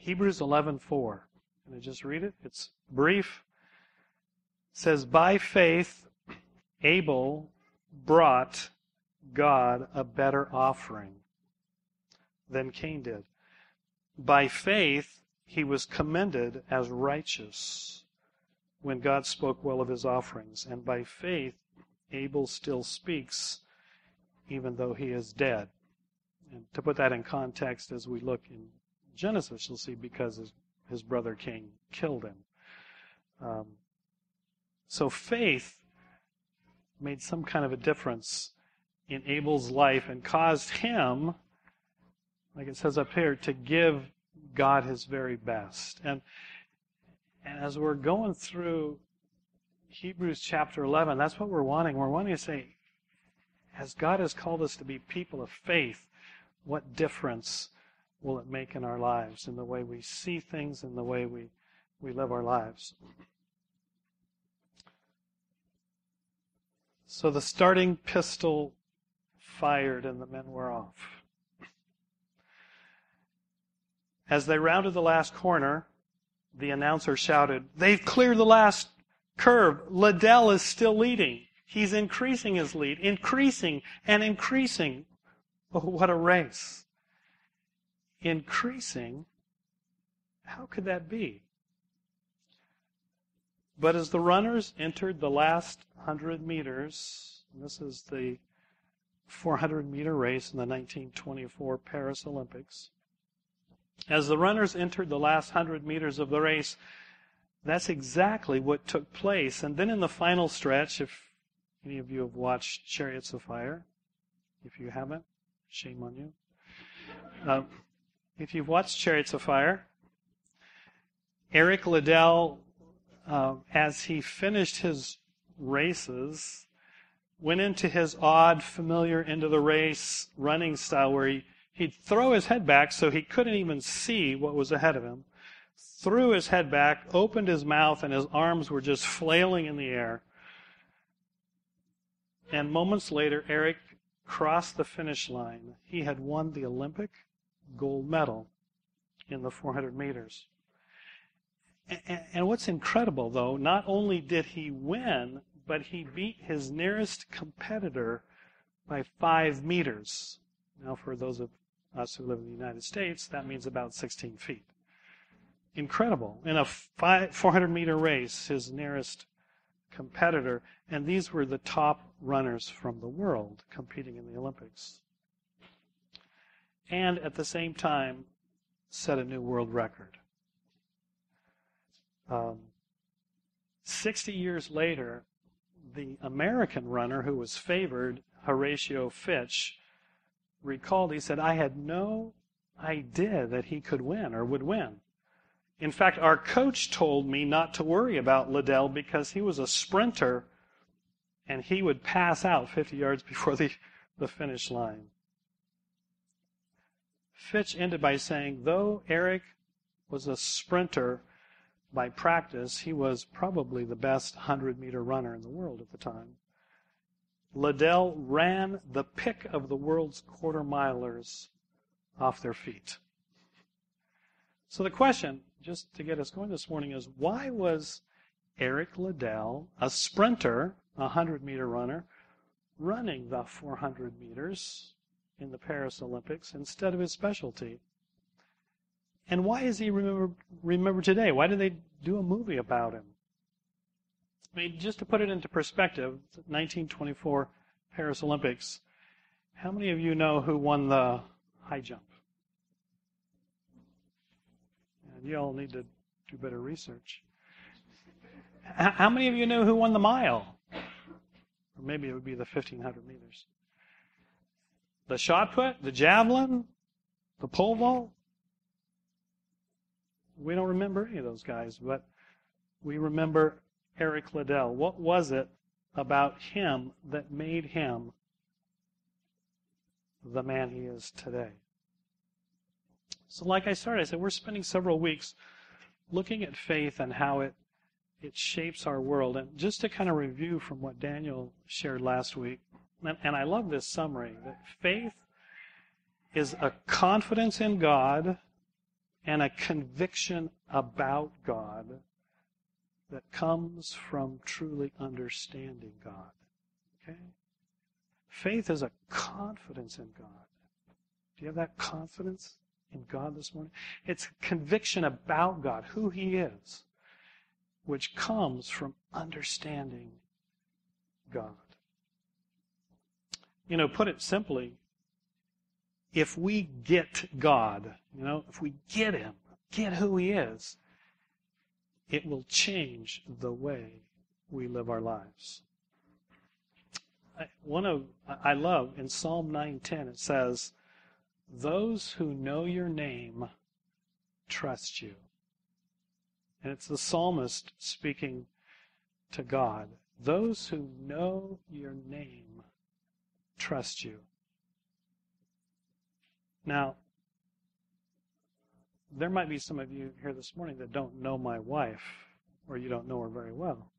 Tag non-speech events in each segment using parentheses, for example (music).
Hebrews 11:4. Can I just read it? It's brief. It says, "By faith Abel brought God a better offering than Cain did. By faith he was commended as righteous when God spoke well of his offerings, and by faith Abel still speaks even though he is dead." And to put that in context as we look in Genesis, you'll see because his, his brother Cain killed him. Um, so faith made some kind of a difference in Abel's life and caused him, like it says up here, to give God his very best. And, and as we're going through Hebrews chapter 11, that's what we're wanting. We're wanting to say, as God has called us to be people of faith, what difference will it make in our lives, in the way we see things, in the way we, we live our lives? So the starting pistol fired and the men were off. As they rounded the last corner, the announcer shouted, They've cleared the last curve. Liddell is still leading. He's increasing his lead, increasing and increasing. Oh, what a race. Increasing. How could that be? But as the runners entered the last 100 meters, this is the 400 meter race in the 1924 Paris Olympics, as the runners entered the last 100 meters of the race, that's exactly what took place. And then in the final stretch, if any of you have watched Chariots of Fire, if you haven't, Shame on you. Uh, if you've watched Chariots of Fire, Eric Liddell, uh, as he finished his races, went into his odd, familiar into the race running style where he, he'd throw his head back so he couldn't even see what was ahead of him, threw his head back, opened his mouth, and his arms were just flailing in the air. And moments later, Eric crossed the finish line, he had won the Olympic gold medal in the 400 meters. And what's incredible, though, not only did he win, but he beat his nearest competitor by five meters. Now, for those of us who live in the United States, that means about 16 feet. Incredible. In a 400 meter race, his nearest competitor, and these were the top runners from the world competing in the Olympics. And at the same time, set a new world record. Um, 60 years later, the American runner who was favored, Horatio Fitch, recalled, he said, I had no idea that he could win or would win. In fact, our coach told me not to worry about Liddell because he was a sprinter and he would pass out 50 yards before the, the finish line. Fitch ended by saying, though Eric was a sprinter by practice, he was probably the best 100 meter runner in the world at the time. Liddell ran the pick of the world's quarter milers off their feet. So the question, just to get us going this morning, is why was Eric Liddell, a sprinter, a 100 meter runner, running the 400 meters in the Paris Olympics instead of his specialty. And why is he remembered, today? Why did they do a movie about him? I mean, just to put it into perspective, 1924 Paris Olympics, how many of you know who won the high jump? And you all need to do better research. How many of you know who won the mile? Or maybe it would be the 1500 meters. The shot put, the javelin, the pole vault. We don't remember any of those guys, but we remember Eric Liddell. What was it about him that made him the man he is today? So, like I started, I said we're spending several weeks looking at faith and how it it shapes our world. And just to kind of review from what Daniel shared last week, and, and I love this summary that faith is a confidence in God and a conviction about God that comes from truly understanding God. Okay? Faith is a confidence in God. Do you have that confidence in God this morning? It's a conviction about God, who He is, which comes from understanding God. You know, put it simply, if we get God, you know, if we get Him, get who He is, it will change the way we live our lives. One of I love in Psalm 9:10 it says, "Those who know your name trust you." And it's the psalmist speaking to God. Those who know your name trust you. Now, there might be some of you here this morning that don't know my wife, or you don't know her very well.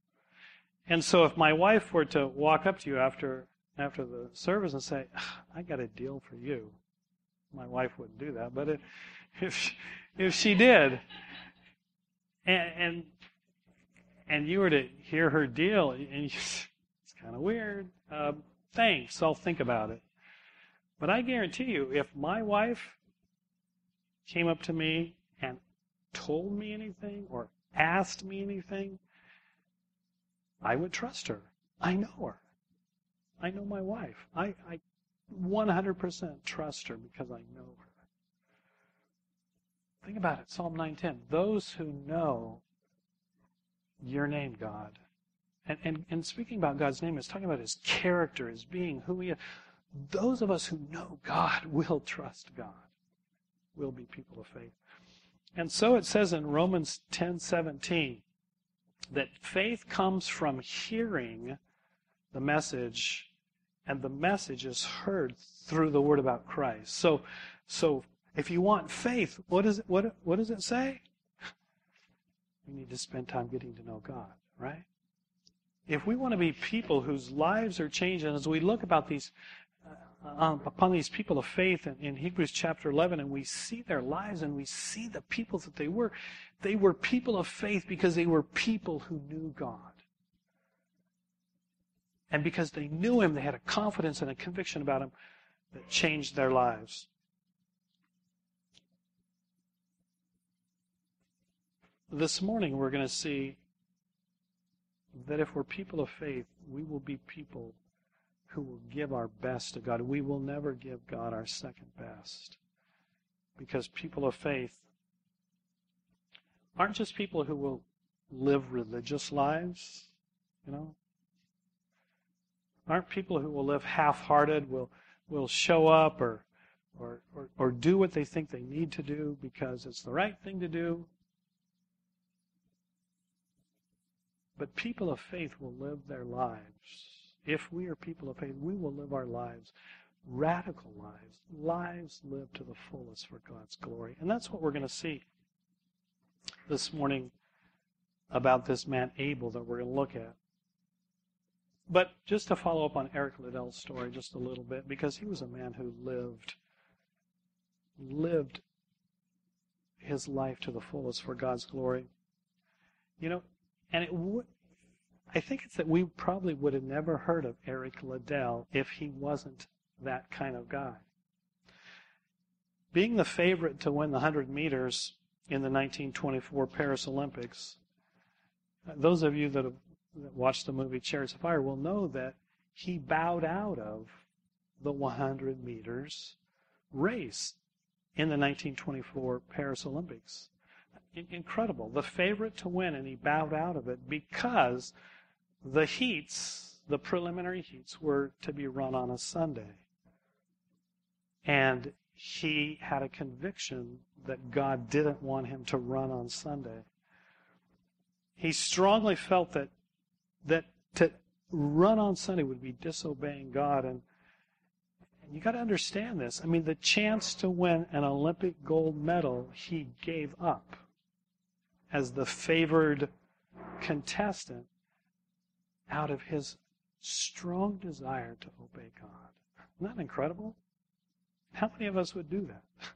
And so if my wife were to walk up to you after after the service and say, "I got a deal for you," my wife wouldn't do that, but if if she did, and and and you were to hear her deal, and you, (laughs) it's kind of weird. Uh, thanks, I'll think about it. But I guarantee you, if my wife came up to me and told me anything or asked me anything, I would trust her. I know her. I know my wife. I, I 100% trust her because I know her. Think about it. Psalm 9:10. Those who know your name, God. And, and, and speaking about God's name is talking about his character, his being, who he is. Those of us who know God (laughs) will trust God, will be people of faith. And so it says in Romans 10:17 that faith comes from hearing the message and the message is heard through the word about Christ. So so if you want faith, what is it, what what does it say? (laughs) You need to spend time getting to know God, right? If we want to be people whose lives are changing, as we look about these uh, um, upon these people of faith in, in Hebrews chapter 11, and we see their lives and we see the people that they were, they were people of faith because they were people who knew God. And because they knew Him, they had a confidence and a conviction about Him that changed their lives. This morning, we're going to see that if we're people of faith, we will be people who will give our best to God. We will never give God our second best. Because people of faith aren't just people who will live religious lives, you know. Aren't people who will live half-hearted, will will show up or or, or, or do what they think they need to do because it's the right thing to do. But people of faith will live their lives if we are people of faith, we will live our lives, radical lives, lives lived to the fullest for God's glory. And that's what we're going to see this morning about this man Abel that we're going to look at. But just to follow up on Eric Liddell's story just a little bit, because he was a man who lived lived his life to the fullest for God's glory. You know, and it I think it's that we probably would have never heard of Eric Liddell if he wasn't that kind of guy. Being the favorite to win the 100 meters in the 1924 Paris Olympics, those of you that have watched the movie Chariots of Fire will know that he bowed out of the 100 meters race in the 1924 Paris Olympics. Incredible. The favorite to win, and he bowed out of it because the heats, the preliminary heats, were to be run on a Sunday. And he had a conviction that God didn't want him to run on Sunday. He strongly felt that that to run on Sunday would be disobeying God and you got to understand this. I mean, the chance to win an Olympic gold medal, he gave up as the favored contestant out of his strong desire to obey God. Isn't that incredible? How many of us would do that? (laughs)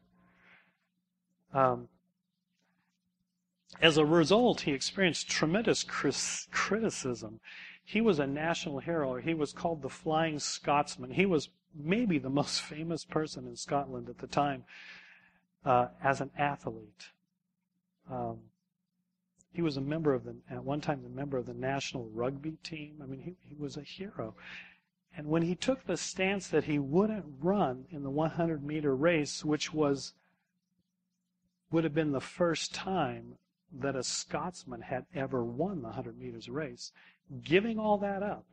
Um, As a result, he experienced tremendous criticism. He was a national hero. He was called the Flying Scotsman. He was maybe the most (laughs) famous person in Scotland at the time uh, as an athlete. Um, he was a member of the, at one time, a member of the national rugby team. I mean, he, he was a hero. And when he took the stance that he wouldn't run in the 100 meter race, which was would have been the first time that a Scotsman had ever won the 100 meters race, giving all that up,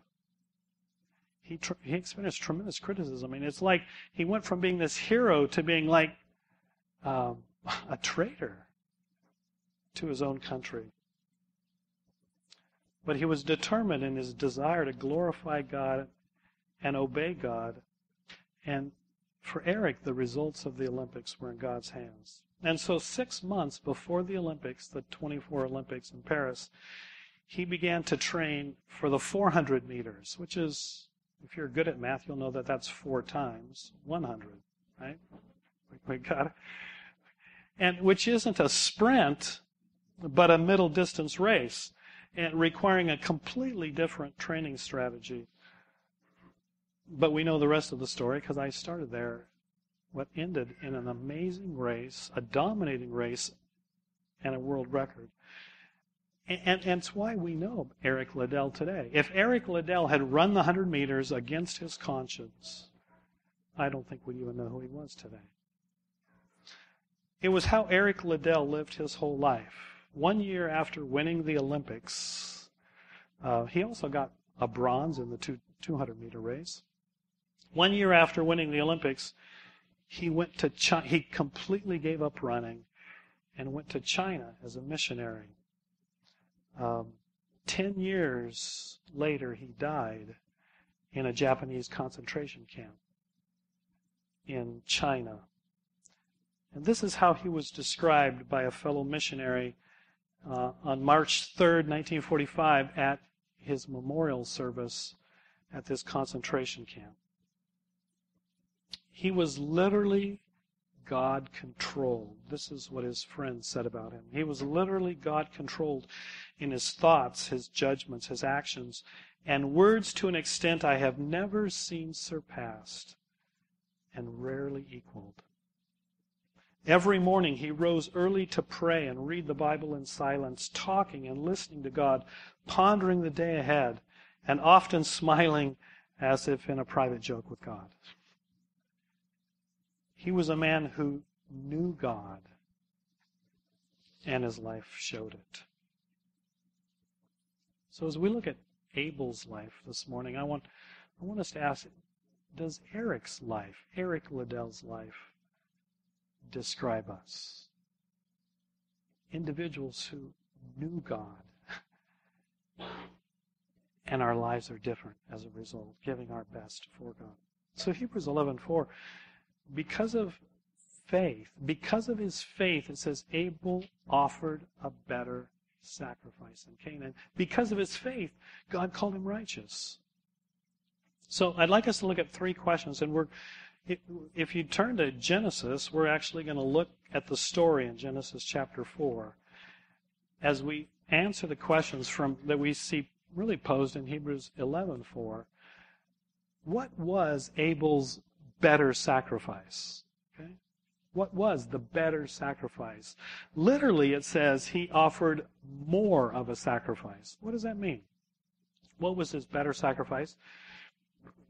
he, tr- he experienced tremendous criticism. I mean, it's like he went from being this hero to being like um, (laughs) a traitor to his own country. But he was determined in his desire to glorify God and obey God. And for Eric, the results of the Olympics were in God's hands. And so, six months before the Olympics, the 24 Olympics in Paris, he began to train for the 400 meters, which is, if you're good at math, you'll know that that's four times 100, right? We got it. And which isn't a sprint, but a middle distance race, and requiring a completely different training strategy. But we know the rest of the story because I started there what ended in an amazing race, a dominating race, and a world record. And, and, and, it's why we know Eric Liddell today. If Eric Liddell had run the 100 meters against his conscience, I don't think we'd even know who he was today. It was how Eric Liddell lived his whole life. One year after winning the Olympics, uh, he also got a bronze in the two, 200 meter race. One year after winning the Olympics, he went to China. He completely gave up running and went to China as a missionary. Um, Ten years later, he died in a Japanese concentration camp in China. And this is how he was described by a fellow missionary uh, on March 3rd, 1945, at his memorial service at this concentration camp. He was literally God controlled. This is what his friends said about him. He was literally God controlled in his thoughts, his judgments, his actions, and words to an extent I have never seen surpassed and rarely equaled. Every morning he rose early to pray and read the Bible in silence, talking and listening to God, pondering the day ahead, and often smiling as if in a private joke with God. He was a man who knew God, and his life showed it. So as we look at Abel's life this morning, I want I want us to ask does Eric's life, Eric Liddell's life, describe us? Individuals who knew God. (laughs) and our lives are different as a result, giving our best for God. So Hebrews 11:4 because of faith, because of his faith, it says Abel offered a better sacrifice than Cain. Because of his faith, God called him righteous. So I'd like us to look at three questions, and we're if you turn to Genesis, we're actually going to look at the story in Genesis chapter 4 as we answer the questions from that we see really posed in Hebrews 11:4. What was Abel's better sacrifice. Okay? What was the better sacrifice? Literally, it says he offered more of a sacrifice. What does that mean? What was his better sacrifice?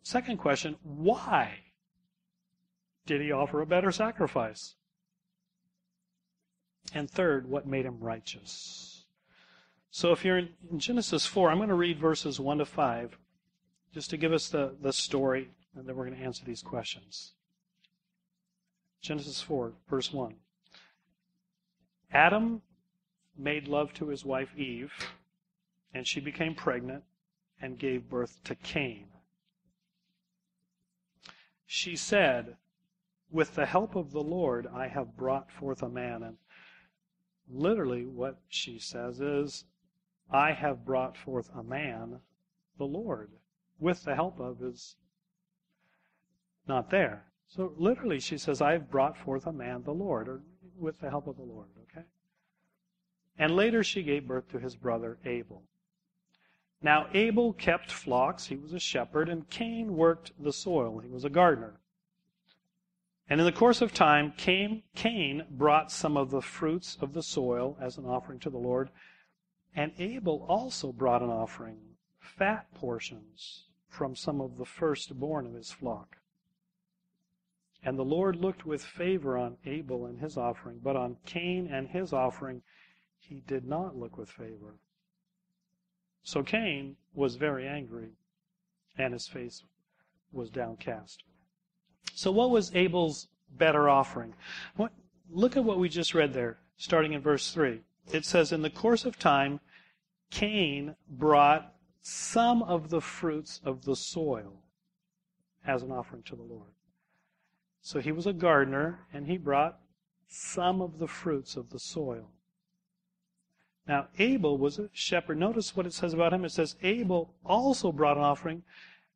Second question, why did he offer a better sacrifice? And third, what made him righteous? So if you're in Genesis 4, I'm going to read verses 1 to 5 just to give us the, the story and then we're going to answer these questions. Genesis 4, verse 1. Adam made love to his wife Eve, and she became pregnant and gave birth to Cain. She said, With the help of the Lord, I have brought forth a man. And literally, what she says is, I have brought forth a man, the Lord, with the help of his not there. So literally, she says, I've brought forth a man, the Lord, or with the help of the Lord, okay? And later she gave birth to his brother Abel. Now Abel kept flocks, he was a shepherd, and Cain worked the soil, he was a gardener. And in the course of time, Cain, Cain brought some of the fruits of the soil as an offering to the Lord, and Abel also brought an offering, fat portions from some of the firstborn of his flock. And the Lord looked with favor on Abel and his offering, but on Cain and his offering he did not look with favor. So Cain was very angry, and his face was downcast. So, what was Abel's better offering? What, look at what we just read there, starting in verse 3. It says, In the course of time, Cain brought some of the fruits of the soil as an offering to the Lord. So he was a gardener, and he brought some of the fruits of the soil. Now, Abel was a shepherd. Notice what it says about him. It says, Abel also brought an offering,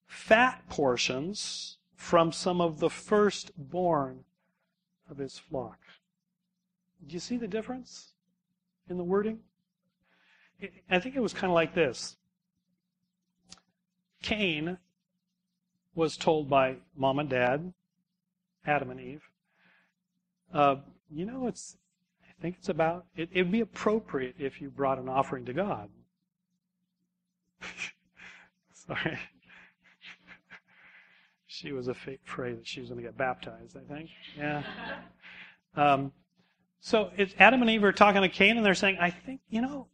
fat portions from some of the firstborn of his flock. Do you see the difference in the wording? I think it was kind of like this Cain was told by mom and dad, Adam and Eve, uh, you know, it's I think it's about, it would be appropriate if you brought an offering to God. (laughs) Sorry. She was afraid that she was going to get baptized, I think. Yeah. Um, so Adam and Eve are talking to Cain, and they're saying, I think, you know,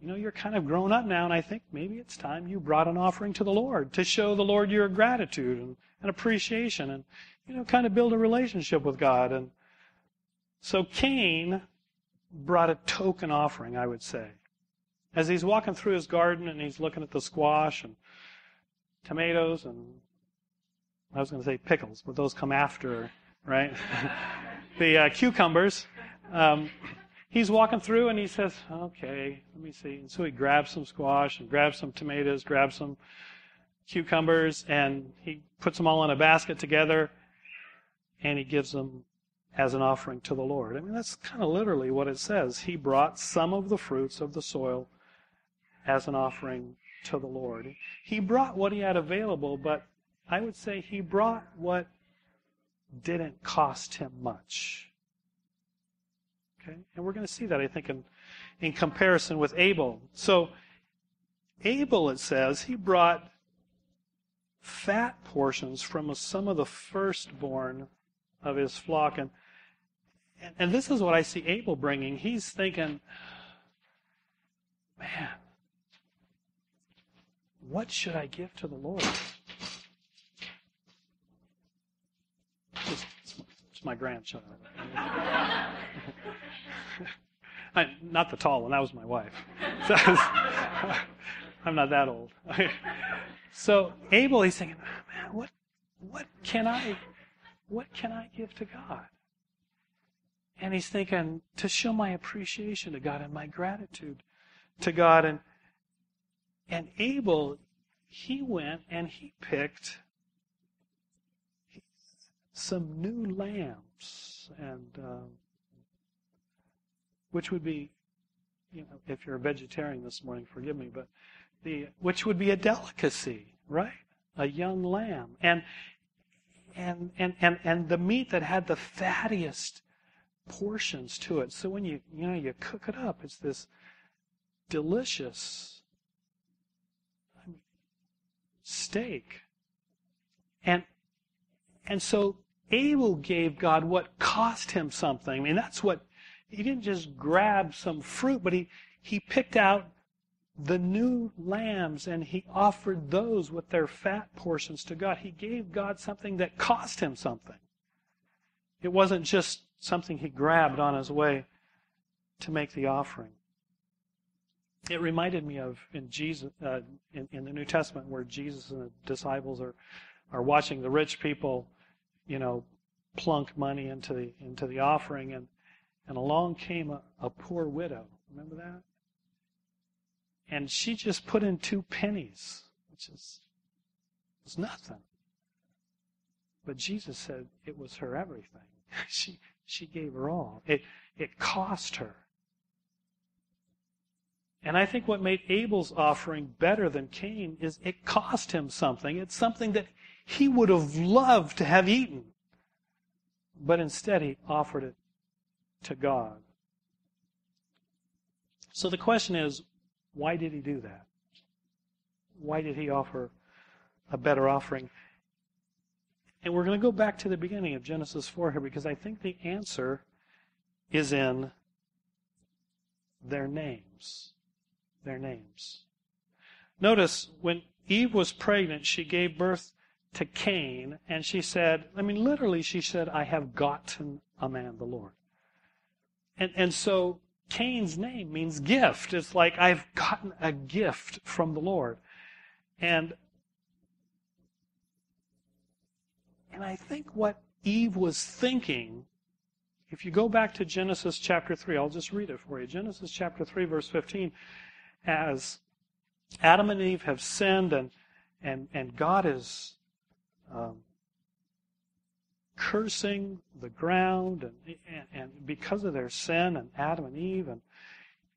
you know, you're kind of grown up now, and I think maybe it's time you brought an offering to the Lord to show the Lord your gratitude and, and appreciation and, you know, kind of build a relationship with God. And so Cain brought a token offering, I would say. As he's walking through his garden and he's looking at the squash and tomatoes and I was going to say pickles, but those come after, right? (laughs) the uh, cucumbers. Um, he's walking through and he says, okay, let me see. And so he grabs some squash and grabs some tomatoes, grabs some cucumbers, and he puts them all in a basket together and he gives them as an offering to the Lord. I mean, that's kind of literally what it says. He brought some of the fruits of the soil as an offering to the Lord. He brought what he had available, but I would say he brought what didn't cost him much. Okay? And we're going to see that, I think, in, in comparison with Abel. So, Abel, it says, he brought fat portions from some of the firstborn of his flock. And and, and this is what I see Abel bringing. He's thinking, man, what should I give to the Lord? It's my grandchild. (laughs) I, not the tall one, that was my wife. (laughs) (laughs) I'm not that old. so Abel, he's thinking, ah, man, what, what can I, what can I give to God? And he's thinking, to show my appreciation to God and my gratitude to God. And, and Abel, he went and he picked some new lambs, and uh, which would be, you know, if you're a vegetarian this morning, forgive me, but the which would be a delicacy, right? A young lamb, and and and and and the meat that had the fattiest portions to it. So when you you know you cook it up, it's this delicious steak. And and so Abel gave God what cost him something. I mean that's what he didn't just grab some fruit, but he he picked out the new lambs and he offered those with their fat portions to God. He gave God something that cost him something. It wasn't just something he grabbed on his way to make the offering. It reminded me of in Jesus uh, in, in the New Testament where Jesus and the disciples are are watching the rich people, you know, plunk money into the into the offering and and along came a, a poor widow. Remember that? And she just put in two pennies, which is was nothing. But Jesus said it was her everything. (laughs) she she gave her all. It, it cost her. And I think what made Abel's offering better than Cain is it cost him something. It's something that he would have loved to have eaten. But instead, he offered it to God. So the question is, why did he do that? Why did he offer a better offering? And we're going to go back to the beginning of Genesis 4 here because I think the answer is in their names. Their names. Notice when Eve was pregnant, she gave birth to Cain, and she said, I mean, literally, she said, I have gotten a man, the Lord. And, and so Cain's name means gift. It's like, I've gotten a gift from the Lord. And, and I think what Eve was thinking, if you go back to Genesis chapter 3, I'll just read it for you. Genesis chapter 3, verse 15, as Adam and Eve have sinned and, and, and God is um, cursing the ground and, and, and because of their sin and Adam and Eve and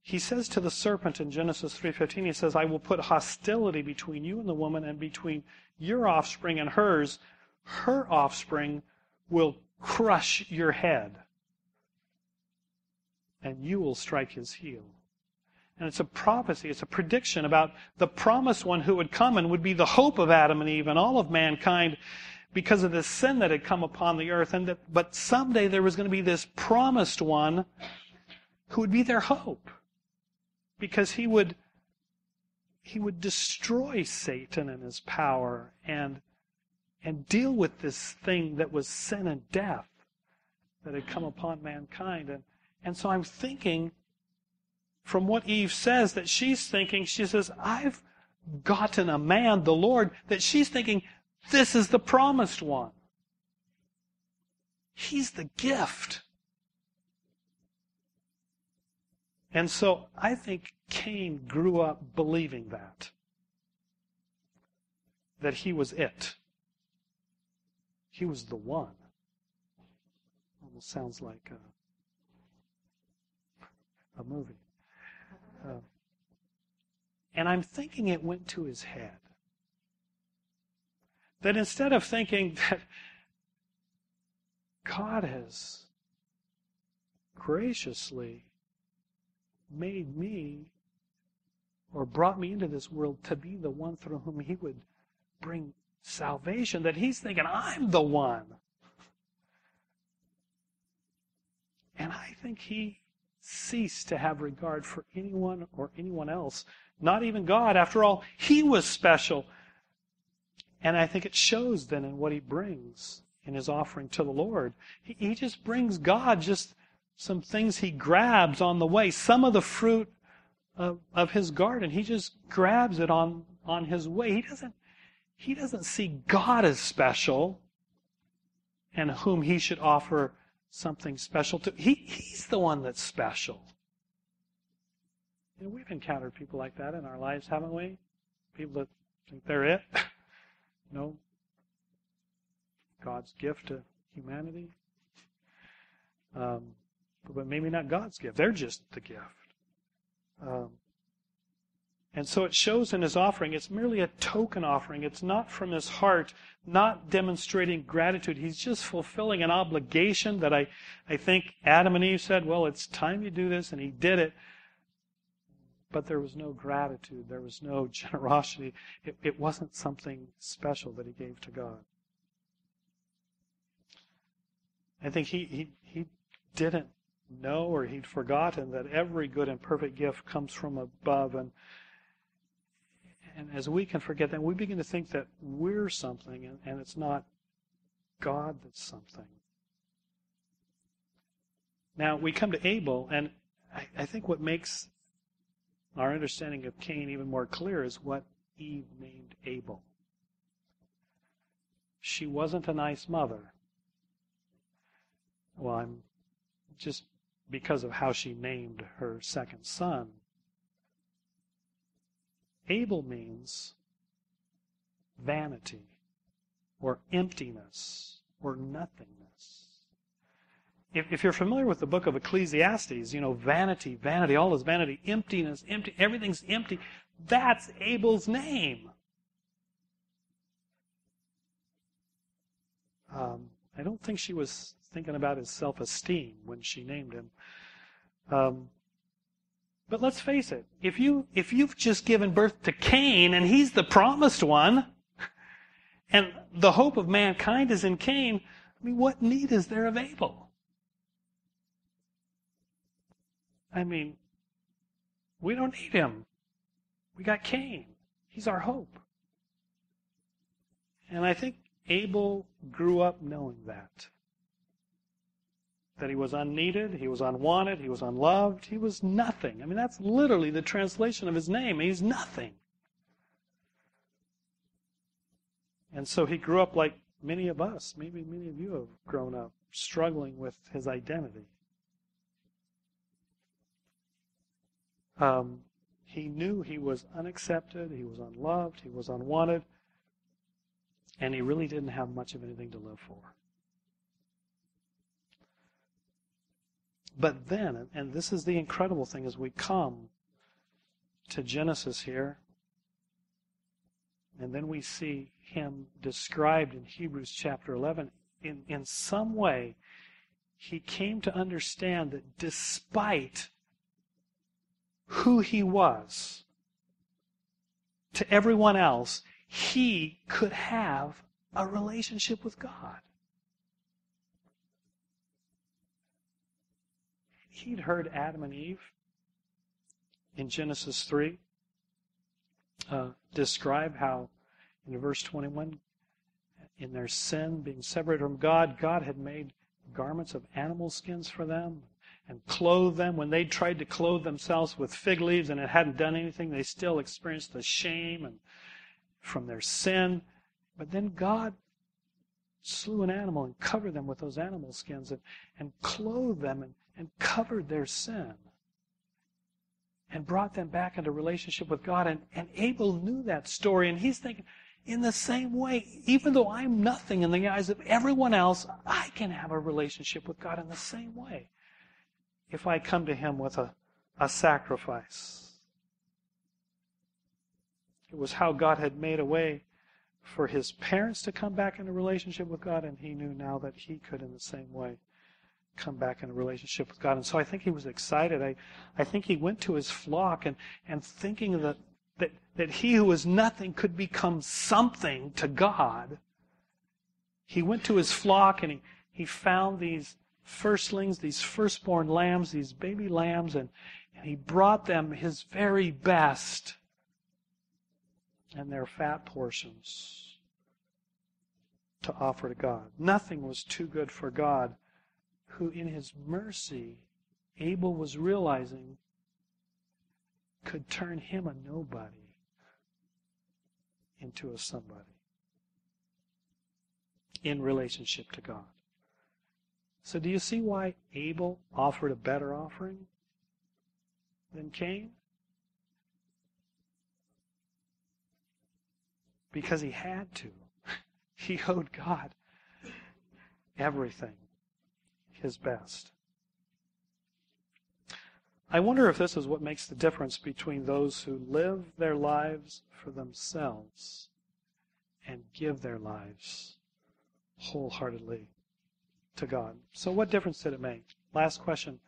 he says to the serpent in Genesis 3:15 he says I will put hostility between you and the woman and between your offspring and hers. Her offspring will crush your head and you will strike his heel and it's a prophecy it's a prediction about the promised one who would come and would be the hope of Adam and Eve and all of mankind because of the sin that had come upon the earth. And that, but someday there was going to be this promised one who would be their hope. Because he would, he would destroy Satan and his power and, and deal with this thing that was sin and death that had come upon mankind. And, and so I'm thinking, from what Eve says, that she's thinking, she says, I've gotten a man, the Lord, that she's thinking, this is the promised one. He's the gift. And so I think Cain grew up believing that. That he was it. He was the one. Almost sounds like a, a movie. Uh, and I'm thinking it went to his head. That instead of thinking (laughs) that God has graciously made me or brought me into this world to be the one through whom He would bring salvation, that He's thinking, I'm the one. And I think He ceased to have regard for anyone or anyone else, not even God. After all, He was special. And I think it shows then in what he brings in his offering to the Lord. He, he just brings God just some things he grabs on the way, some of the fruit of, of his garden. He just grabs it on, on his way. He doesn't, he doesn't see God as special and whom he should offer something special to. He, he's the one that's special. You know, we've encountered people like that in our lives, haven't we? People that think they're it. (laughs) No? God's gift to humanity? Um, but maybe not God's gift. They're just the gift. Um, and so it shows in his offering. It's merely a token offering. It's not from his heart, not demonstrating gratitude. He's just fulfilling an obligation that I, I think Adam and Eve said, well, it's time you do this, and he did it but there was no gratitude. There was no (laughs) generosity. It, it wasn't something special that he gave to God. I think he, he, he didn't know or he'd forgotten that every good and perfect gift comes from above. And, and as we can forget that, we begin to think that we're something and, and it's not God that's something. Now, we come to Abel, and I, I think what makes our understanding of Cain even more clear is what Eve named Abel. She wasn't a nice mother. Well, I'm just because of how she named her second son. Abel means vanity or emptiness or nothingness. if, if you're familiar with the book of Ecclesiastes, you know, vanity, vanity, all is vanity, emptiness, empty, everything's empty. That's Abel's name. Um, I don't think she was thinking about his self esteem when she named him. Um, but let's face it, if you if you've just given birth to Cain and he's the promised one, (laughs) and the hope of mankind is in Cain, I mean, what need is there of Abel? I mean, we don't need him. We got Cain. He's our hope. And I think Abel grew up knowing that. That he was unneeded, he was unwanted, he was unloved, he was nothing. I mean, that's literally the translation of his name. He's nothing. And so he grew up like many of us, maybe many of you have grown up, struggling with his identity. Um, he knew he was unaccepted, he was unloved, he was unwanted, and he really didn't have much of anything to live for. But then, and this is the incredible thing as we come to Genesis here, and then we see him described in Hebrews chapter 11. In, in some way, he came to understand that despite who he was to everyone else, he could have a relationship with God. He'd heard Adam and Eve in Genesis 3 uh, describe how, in verse 21, in their sin, being separated from God, God had made garments of animal skins for them and clothed them. When they tried to clothe themselves with fig leaves and it hadn't done anything, they still experienced the shame and from their sin. But then God slew an animal and covered them with those animal skins and, and clothed them and, and covered their sin and brought them back into relationship with God. And, and Abel knew that story, and he's thinking, in the same way, even though I'm nothing in the eyes of everyone else, I can have a relationship with God in the same way if I come to Him with a, a sacrifice. It was how God had made a way for his parents to come back in a relationship with God, and he knew now that he could, in the same way, come back in a relationship with God. And so I think he was excited. I, I think he went to his flock and, and thinking that, that, that he who was nothing could become something to God. He went to his flock and he, he found these firstlings, these firstborn lambs, these baby lambs, and, and he brought them his very best and their fat portions to offer to God. Nothing was too good for God, who in his mercy, Abel was realizing, could turn him a nobody into a somebody in relationship to God. So do you see why Abel offered a better offering than Cain? Because he had to. (laughs) He owed God everything, his best. I wonder if this is what makes the difference between those who live their lives for themselves and give their lives wholeheartedly to God. So, what difference did it make? Last question.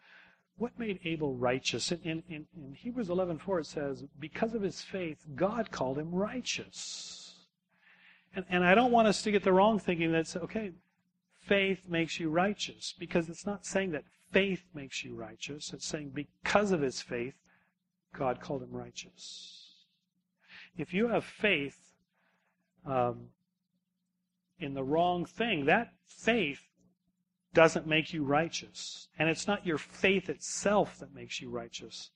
What made Abel righteous? In, in, in Hebrews 11.4 it says, because of his faith, God called him righteous. And, and I don't want us to get the wrong thinking that, okay, faith makes you righteous. Because it's not saying that faith makes you righteous. It's saying because of his faith, God called him righteous. If you have faith um, in the wrong thing, that faith doesn't make you righteous. And it's not your faith itself that makes you righteous.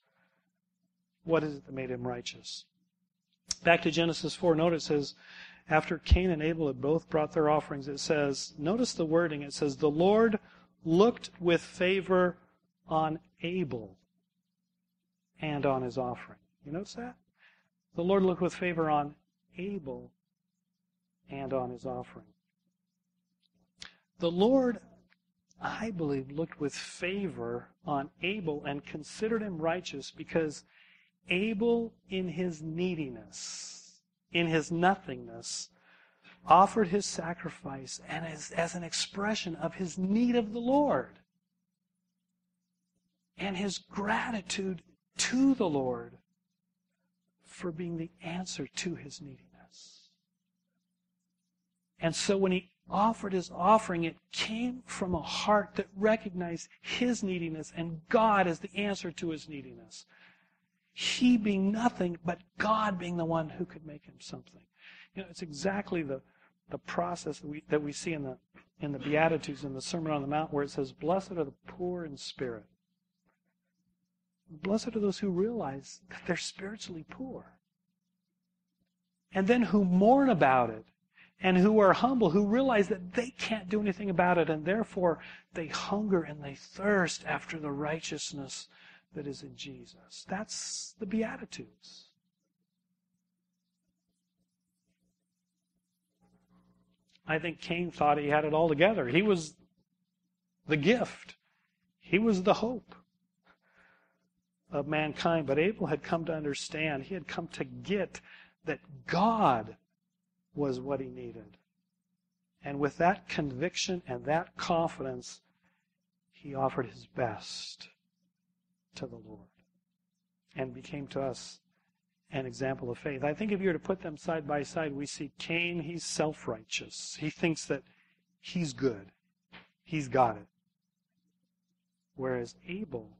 What is it that made him righteous? Back to Genesis 4, notice it says, after Cain and Abel had both brought their offerings, it says, notice the wording, it says, the Lord looked with favor on Abel and on his offering. You notice that? The Lord looked with favor on Abel and on his offering. The Lord I believe, looked with favor on Abel and considered him righteous because Abel, in his neediness, in his nothingness, offered his sacrifice and as, as an expression of his need of the Lord and his gratitude to the Lord for being the answer to his neediness. And so when he offered his offering, it came from a heart that recognized his neediness and God as the answer to his neediness. He being nothing, but God being the one who could make him something. You know, it's exactly the, the process that we, that we see in the, in the Beatitudes in the Sermon on the Mount where it says, Blessed are the poor in spirit. Blessed are those who realize that they're spiritually poor. And then who mourn about it and who are humble, who realize that they can't do anything about it, and therefore they hunger and they thirst after the righteousness that is in Jesus. That's the Beatitudes. I think Cain thought he had it all together. He was the gift, he was the hope of mankind. But Abel had come to understand, he had come to get that God was what he needed. And with that conviction and that confidence, he offered his best to the Lord and became to us an example of faith. I think if you were to put them side by side, we see Cain, he's self righteous. He thinks that he's good, he's got it. Whereas Abel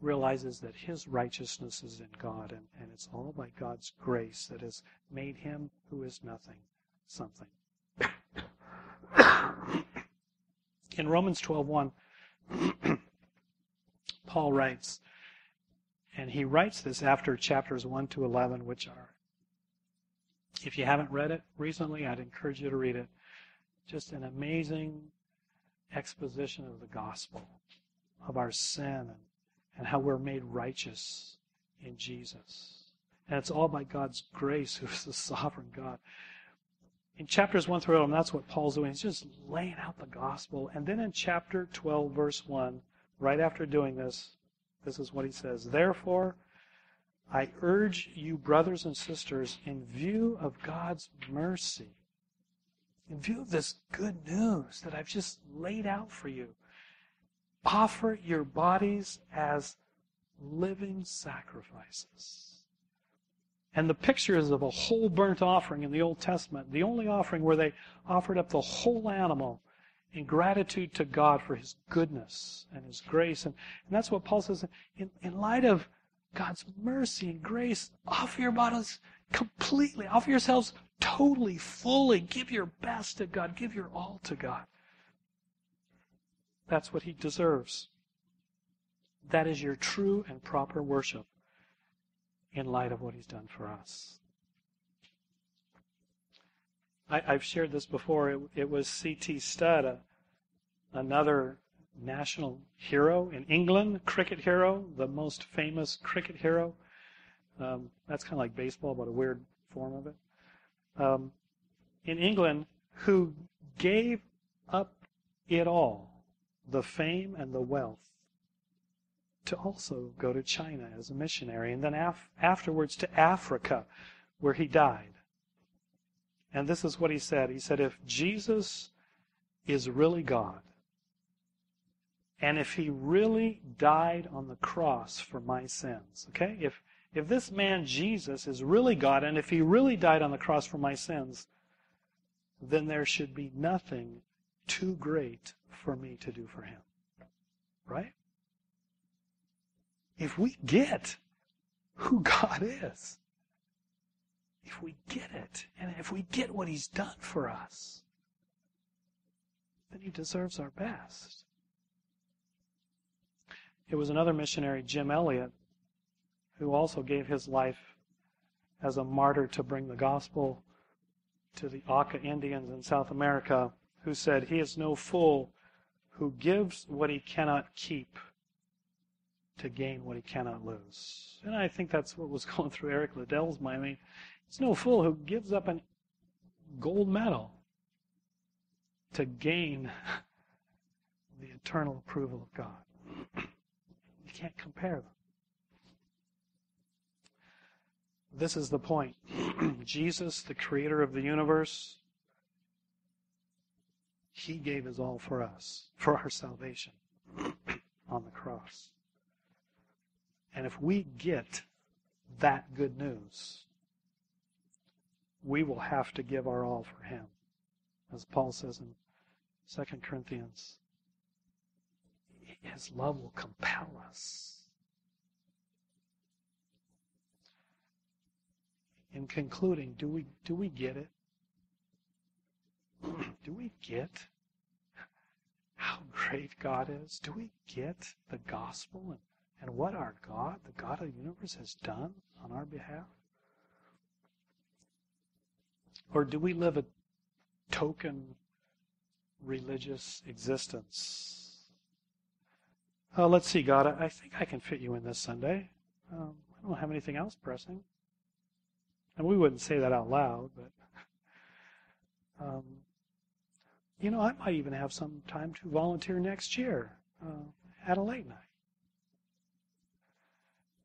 realizes that his righteousness is in God, and, and it's all by God's grace that has made him who is nothing something. (coughs) in Romans 12:1, Paul writes, and he writes this after chapters 1 to 11, which are, if you haven't read it recently, I'd encourage you to read it. Just an amazing exposition of the gospel, of our sin, and how we're made righteous in Jesus. And it's all by God's grace, who is the sovereign God. In chapters 1 through 11, that's what Paul's doing. He's just laying out the gospel. And then in chapter 12, verse 1, right after doing this, this is what he says Therefore, I urge you, brothers and sisters, in view of God's mercy, in view of this good news that I've just laid out for you, offer your bodies as living sacrifices. And the picture is of a whole burnt offering in the Old Testament, the only offering where they offered up the whole animal in gratitude to God for His goodness and His grace. And, and that's what Paul says in, in light of God's mercy and grace, offer your bodies completely, offer yourselves totally, fully. Give your best to God, give your all to God. That's what he deserves. That is your true and proper worship in light of what he's done for us. I, have shared this before. It, it was C.T. Studd, another national hero in England, cricket hero, the most famous cricket hero. Um, that's kind of like baseball, but a weird form of it. Um, in England, who gave up it all the fame and the wealth to also go to China as a missionary and then af- afterwards to Africa where he died. And this is what he said. He said, if Jesus is really God, and if he really died on the cross for my sins, okay? If, if this man Jesus is really God, and if he really died on the cross for my sins, then there should be nothing too great for me to do for him. Right? If we get who (laughs) God is, if we get it, and if we get what he's done for us, then he deserves our best. It was another missionary, Jim Elliot, who also gave his life as a martyr to bring the gospel to the Auca Indians in South America who said, He is no fool who gives what he cannot keep to gain what he cannot lose. And I think that's what was (laughs) going through Eric Liddell's mind. I mean, he's no fool who gives up a gold medal to gain (laughs) the eternal approval of God. (clears throat) You can't compare them. This is the point. (clears throat) Jesus, the creator of the universe, he gave his all for us, for our salvation (clears throat) on the cross. And if we get that good news, we will have to give our all for him. As Paul says in 2 Corinthians, his love will compel us. In concluding, do we do we get it? (clears throat) do we get how great God is? Do we get the gospel and, and what our God, the God of the universe, has done on our behalf? Or do we live a token religious existence? Uh, let's see, God, I think I can fit you in this Sunday. Um, I don't have anything else pressing. And we wouldn't say that out loud, but (laughs) um, you know, I might even have some time to volunteer next year uh, at a late night.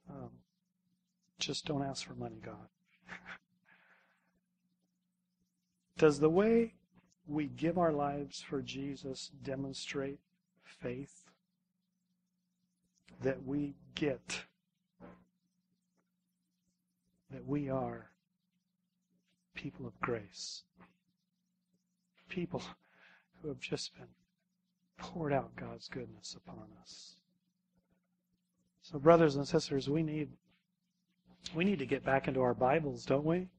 Um, just don't ask for money, God. (laughs) Does the way we give our lives for Jesus demonstrate faith that we get that we are people of grace? People who have just been poured out God's goodness upon us. So brothers and sisters, we need we need to get back into our Bibles, don't we?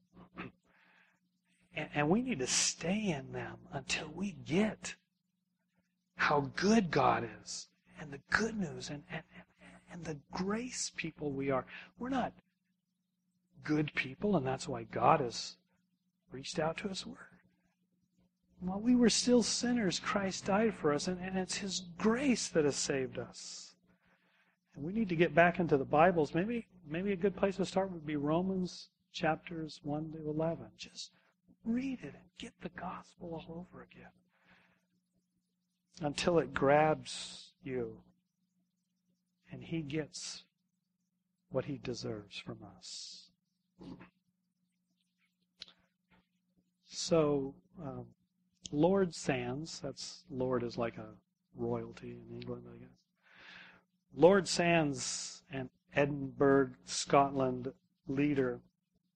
And, and we need to stay in them until we get how good God is and the good news and, and, and the grace people we are. We're not good people, and that's why God has reached out to us. We're while we were still sinners, Christ died for us, and, and it's His grace that has saved us. And we need to get back into the Bibles. Maybe, maybe a good place to start would be Romans chapters 1 to 11. Just read it and get the gospel all over again until it grabs you and He gets what He deserves from us. So, um, Lord Sands, that's Lord is like a royalty in England, I guess. Lord Sands, an Edinburgh, Scotland leader,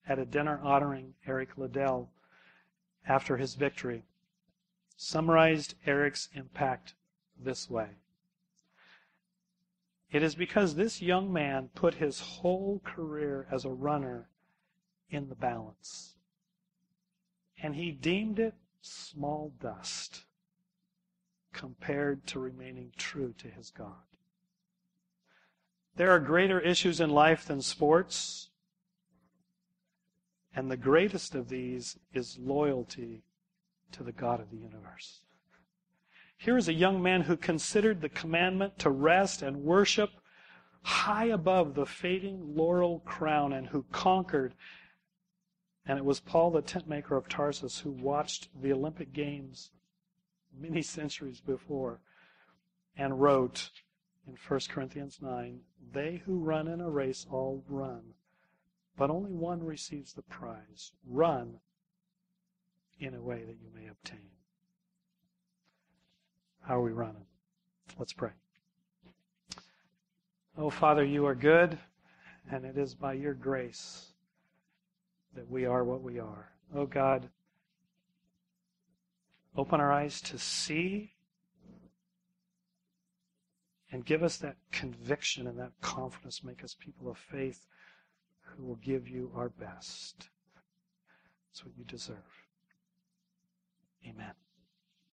at a dinner honoring Eric Liddell after his victory, summarized Eric's impact this way. It is because this young man put his whole career as a runner in the balance. And he deemed it small dust compared to remaining true to his God. There are greater issues in life than sports, and the greatest of these is loyalty to the God of the universe. Here is a young man who considered the commandment to rest and worship high above the fading laurel crown and who conquered and it was Paul, the tentmaker of Tarsus, who watched the Olympic Games many centuries before and wrote in 1 Corinthians 9 They who run in a race all run, but only one receives the prize. Run in a way that you may obtain. How are we running? Let's pray. Oh, Father, you are good, and it is by your grace that we are what we are. Oh God, open our eyes to see and give us that conviction and that confidence. Make us people of faith who will give you our best. That's what you deserve. Amen.